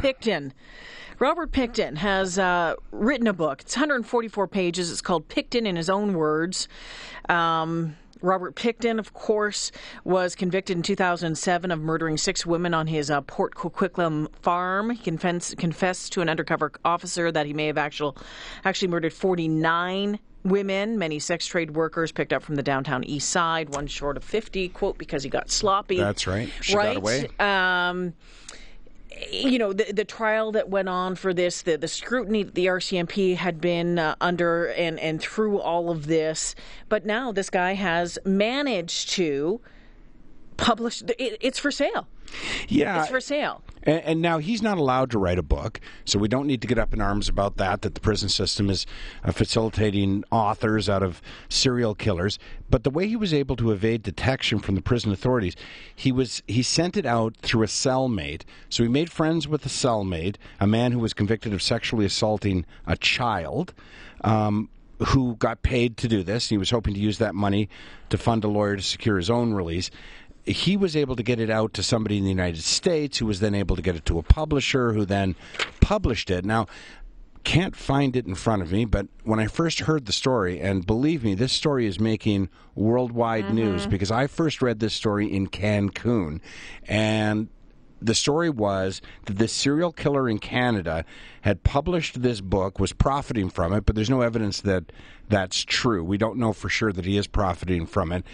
Pickton. Robert Pickton has uh, written a book. It's 144 pages. It's called Pickton in His Own Words. Um, Robert Pickton, of course, was convicted in 2007 of murdering six women on his uh, Port Coquitlam farm. He confess, confessed to an undercover officer that he may have actual, actually murdered 49 women, many sex trade workers picked up from the downtown east side, one short of 50, quote, because he got sloppy. That's right. She right? Um, you know the the trial that went on for this, the the scrutiny that the RCMP had been uh, under, and and through all of this, but now this guy has managed to publish. It, it's for sale. Yeah, It's for sale. And, and now he's not allowed to write a book, so we don't need to get up in arms about that. That the prison system is uh, facilitating authors out of serial killers. But the way he was able to evade detection from the prison authorities, he was he sent it out through a cellmate. So he made friends with a cellmate, a man who was convicted of sexually assaulting a child. Um, who got paid to do this? He was hoping to use that money to fund a lawyer to secure his own release he was able to get it out to somebody in the United States who was then able to get it to a publisher who then published it. Now, can't find it in front of me, but when I first heard the story, and believe me, this story is making worldwide mm-hmm. news because I first read this story in Cancun, and the story was that this serial killer in Canada had published this book, was profiting from it, but there's no evidence that that's true. We don't know for sure that he is profiting from it.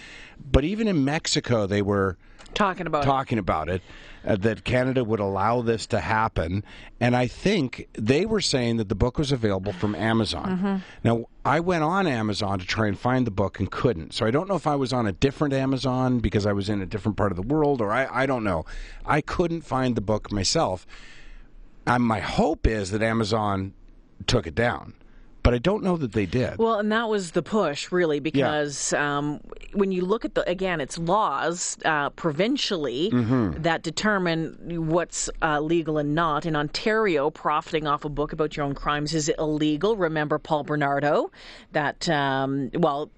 But even in Mexico, they were Talking about it. talking about it, uh, that Canada would allow this to happen. And I think they were saying that the book was available from Amazon. Now, I went on Amazon to try and find the book and couldn't. So I don't know if I was on a different Amazon because I was in a different part of the world or I, I don't know. I couldn't find the book myself. And my hope is that Amazon took it down. But I don't know that they did. Well, and that was the push, really, because um, when you look at the again, it's laws uh, provincially Mm-hmm. that determine what's uh, legal and not. In Ontario, profiting off a book about your own crimes is illegal. Remember Paul Bernardo? That um, well.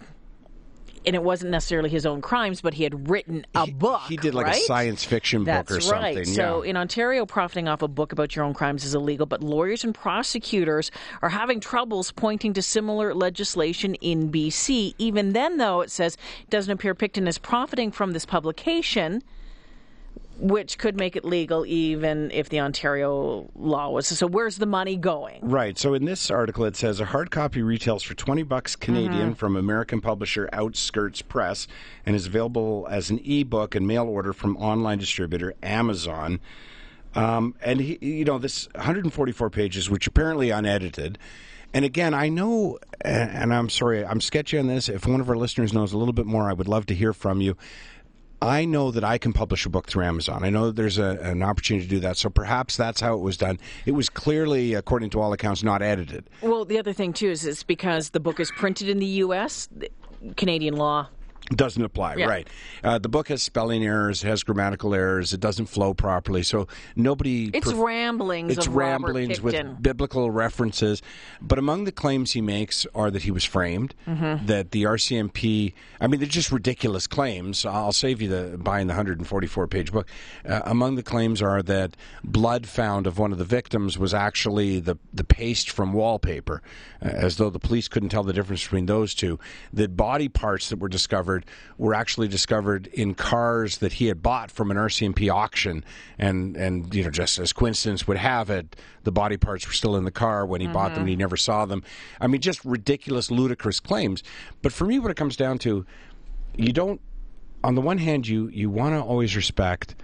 And it wasn't necessarily his own crimes, but he had written a book. he did like a science fiction That's book or right. something. So yeah. in Ontario, profiting off a book about your own crimes is illegal, but lawyers and prosecutors are having troubles pointing to similar legislation in BC. Even then, though, it says it doesn't appear Pickton is profiting from this publication. Which could make it legal even if the Ontario law was. So, where's the money going? Right. So in this article, it says a hard copy retails for twenty bucks Canadian from American publisher Outskirts Press, and is available as an ebook and mail order from online distributor Amazon. Um, and he, you know, this 144 pages, which apparently unedited. And again, I know, and I'm sorry, I'm sketchy on this. If one of our listeners knows a little bit more, I would love to hear from you. I know that I can publish a book through Amazon. I know that there's a, an opportunity to do that. So perhaps that's how it was done. It was clearly, according to all accounts, not edited. Well, the other thing, too, is it's because the book is printed in the U.S., Canadian law Doesn't apply, Yeah. right? Uh, the book has spelling errors, has grammatical errors, it doesn't flow properly. So nobody. It's ramblings It's ramblings with biblical references. But among the claims he makes are that he was framed, Mm-hmm. that the RCMP. I mean, they're just ridiculous claims. I'll save you the buying the 144 page book. Uh, among the claims are that blood found of one of the victims was actually the the paste from wallpaper, uh, as though the police couldn't tell the difference between those two. The body parts that were discovered were actually discovered in cars that he had bought from an RCMP auction, and and you know just as coincidence would have it, the body parts were still in the car when he bought them. and He mm-hmm. never saw them. I mean, just ridiculous, ludicrous claims. But for me, what it comes down to, you don't. On the one hand, you you want to always respect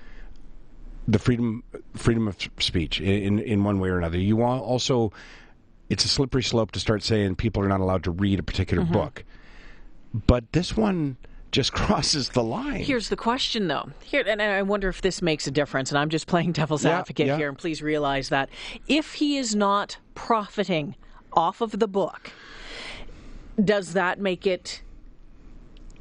the freedom freedom of speech in in one way or another. You want also it's a slippery slope to start saying people are not allowed to read a particular mm-hmm. book. But this one just crosses the line. Here's the question, though. Here, and I wonder if this makes a difference. And I'm just playing devil's Yeah, advocate yeah. here. And please realize that if he is not profiting off of the book, does that make it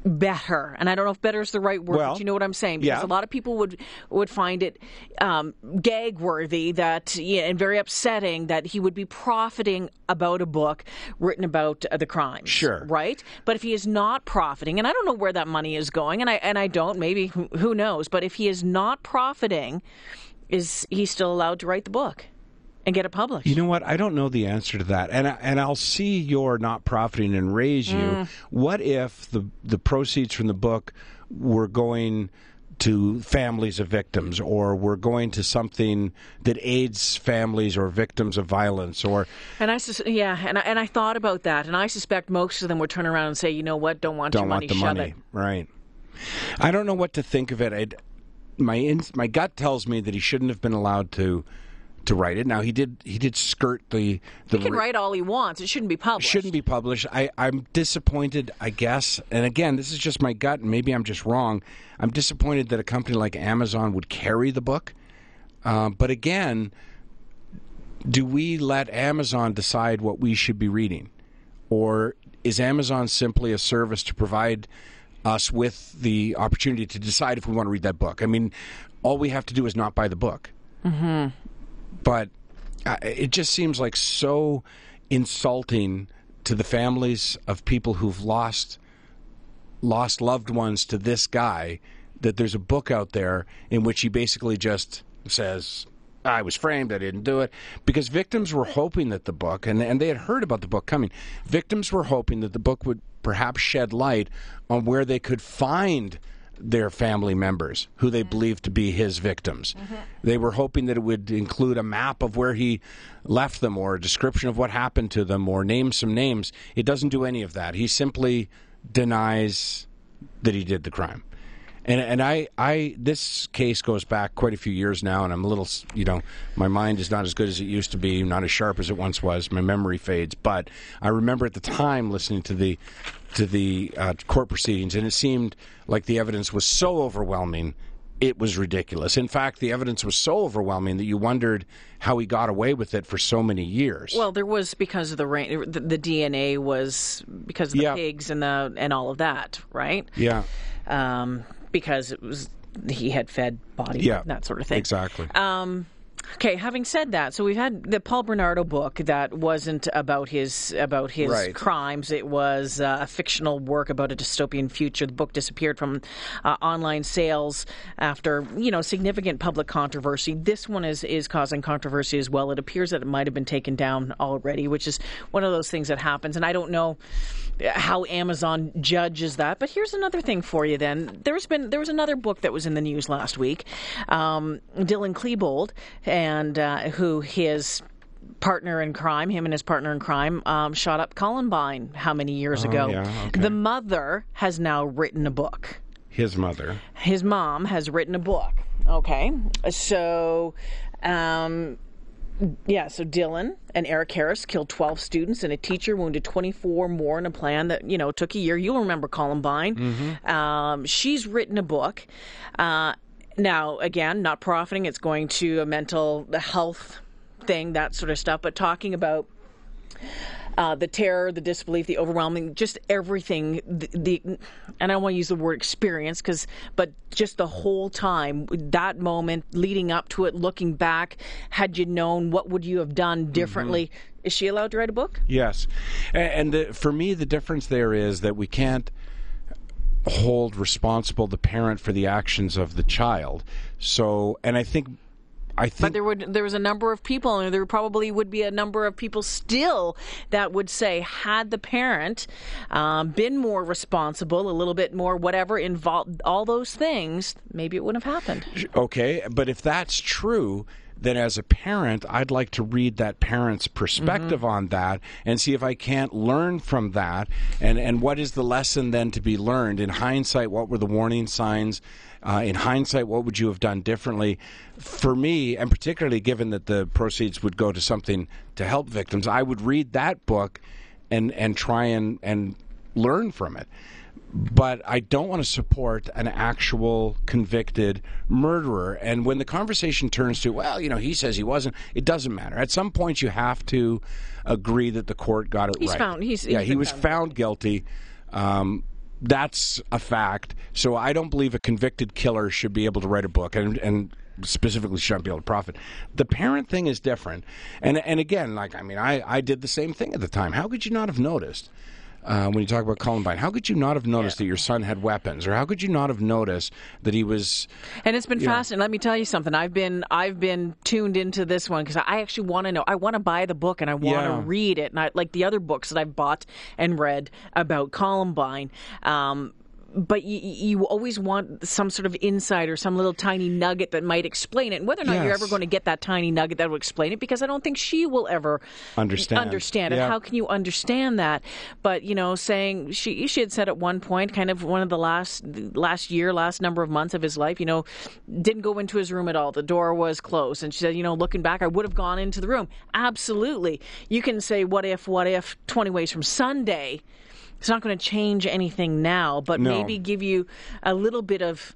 better? And I don't know if "better" is the right word, Well, but you know what I'm saying. Because yeah. a lot of people would would find it um, gag worthy that yeah, and very upsetting that he would be profiting about a book written about uh, the crime Sure. right? But if he is not profiting, and I don't know where that money is going, and I and I don't, maybe who who knows? But if he is not profiting, is he still allowed to write the book? And get it published. You know what? I don't know the answer to that, and I, and I'll see your not profiting and raise you. Mm. What if the the proceeds from the book were going to families of victims, or were going to something that aids families or victims of violence, or And I, sus- yeah, and I, and I thought about that, and I suspect most of them would turn around and say, you know what, don't want don't your want money, the money, it. right? I don't know what to think of it. I'd, my in, my gut tells me that he shouldn't have been allowed to to write it. Now he did he did skirt the the He can re- write all he wants. It shouldn't be published. It shouldn't be published. I, I'm disappointed, I guess. And again, this is just my gut, and maybe I'm just wrong. I'm disappointed that a company like Amazon would carry the book. Um, but again, do we let Amazon decide what we should be reading? Or is Amazon simply a service to provide us with the opportunity to decide if we want to read that book? I mean, all we have to do is not buy the book. Mm-hmm. But it just seems like so insulting to the families of people who've lost lost loved ones to this guy that there's a book out there in which he basically just says I was framed, I didn't do it. Because victims were hoping that the book, and, and they had heard about the book coming, victims were hoping that the book would perhaps shed light on where they could find their family members who they believed to be his victims. Mm-hmm. They were hoping that it would include a map of where he left them or a description of what happened to them or name some names. It doesn't do any of that. He simply denies that he did the crime. And and I I this case goes back quite a few years now, and I'm a little you know my mind is not as good as it used to be, not as sharp as it once was. My memory fades, but I remember at the time listening to the to the uh, court proceedings, and it seemed like the evidence was so overwhelming. It was ridiculous. In fact, the evidence was so overwhelming that you wondered how he got away with it for so many years. Well, there was because of the rain. The, the DNA was because of the Yeah. pigs and the and all of that, right? yeah, Um, because it was he had fed body, yeah, that sort of thing. Exactly. Um, okay, having said that, so we've had the Paul Bernardo book that wasn't about his about his Right. crimes. It was uh, a fictional work about a dystopian future. The book disappeared from uh, online sales after you know significant public controversy. This one is is causing controversy as well. It appears that it might have been taken down already, which is one of those things that happens. And I don't know how Amazon judges that. But here's another thing for you. Then there's been there was another book that was in the news last week. Um, Dylan Klebold and uh, who his partner in crime, him and his partner in crime, um, shot up Columbine how many years ago. Oh, yeah, okay. The mother has now written a book. His mother. His mom has written a book. Okay, so. Um, yeah, so Dylan and Eric Harris killed 12 students and a teacher, wounded 24 more in a plan that, you know, took a year. You'll remember Columbine. Um, she's written a book. Uh, now, again, not profiting, it's going to a mental health thing, that sort of stuff, but talking about uh, the terror, the disbelief, the overwhelming, just everything. The, the and I don't want to use the word experience because, but just the whole time, that moment leading up to it, looking back, had you known, what would you have done differently? Is she allowed to write a book? Yes, and the, for me, the difference there is that we can't hold responsible the parent for the actions of the child. So, and I think, I think But there would there was a number of people, and there probably would be a number of people still that would say, had the parent um, been more responsible, a little bit more whatever involved, all those things, maybe it wouldn't have happened. Okay, but if that's true, then as a parent, I'd like to read that parent's perspective Mm-hmm. on that and see if I can't learn from that. And, and what is the lesson then to be learned? In hindsight, what were the warning signs? Uh, in hindsight, what would you have done differently? For me, and particularly given that the proceeds would go to something to help victims, I would read that book and, and try and, and learn from it but I don't want to support an actual convicted murderer. And when the conversation turns to, well, you know, he says he wasn't, it doesn't matter. At some point, you have to agree that the court got it He's right. found- he's- yeah, he's he was found found guilty. Um, that's a fact. So I don't believe a convicted killer should be able to write a book and and specifically shouldn't be able to profit. The parent thing is different. And and again, like I mean, I, I did the same thing at the time. How could you not have noticed? Uh, when you talk about Columbine. How could you not have noticed that your son had weapons, or how could you not have noticed that he was? And it's been fascinating. Let me tell you something. I've been I've been tuned into this one because I actually want to know. I want to buy the book and I want to Yeah. read it. And I, like the other books that I've bought and read about Columbine. Um, but you, you always want some sort of insight or some little tiny nugget that might explain it. And whether or not you're ever going to get that tiny nugget that will explain it, because I don't think she will ever Understand. understand it. Yeah. How can you understand that? But you know, saying she she had said at one point, kind of one of the last last year, last number of months of his life, you know, didn't go into his room at all. The door was closed, and she said, you know, looking back, I would have gone into the room. Absolutely, you can say what if, what if, twenty ways from Sunday. It's not going to change anything now, but No. maybe give you a little bit of,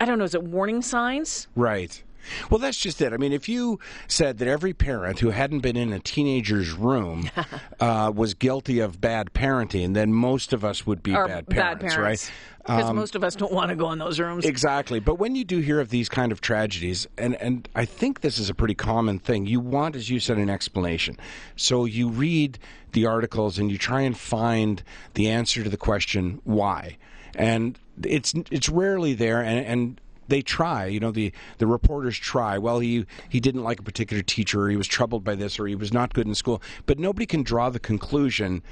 I don't know, is it warning signs? Right. Well, that's just it. I mean, if you said that every parent who hadn't been in a teenager's room uh, was guilty of bad parenting, then most of us would be Or bad parents, right? Because most of us don't want to go in those rooms. Exactly. But when you do hear of these kind of tragedies, and, and I think this is a pretty common thing, you want, as you said, an explanation. So you read the articles and you try and find the answer to the question, why? And it's it's rarely there, and, and they try. You know, the, the reporters try. Well, he, he didn't like a particular teacher, or he was troubled by this, or he was not good in school. But nobody can draw the conclusion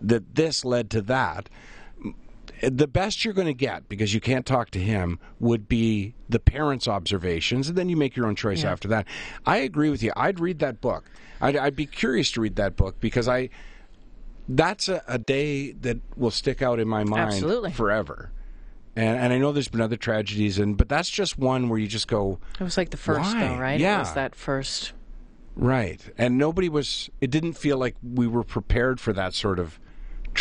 that this led to that the best you're going to get because you can't talk to him would be the parents' observations, and then you make your own choice after that. I agree with you. I'd read that book. I'd, I'd be curious to read that book because I that's a, a day that will stick out in my mind Absolutely. forever. And, and I know there's been other tragedies, and but that's just one where you just go It was like the first, Why? though, right? Yeah. It was that first. right, and nobody was. It didn't feel like we were prepared for that sort of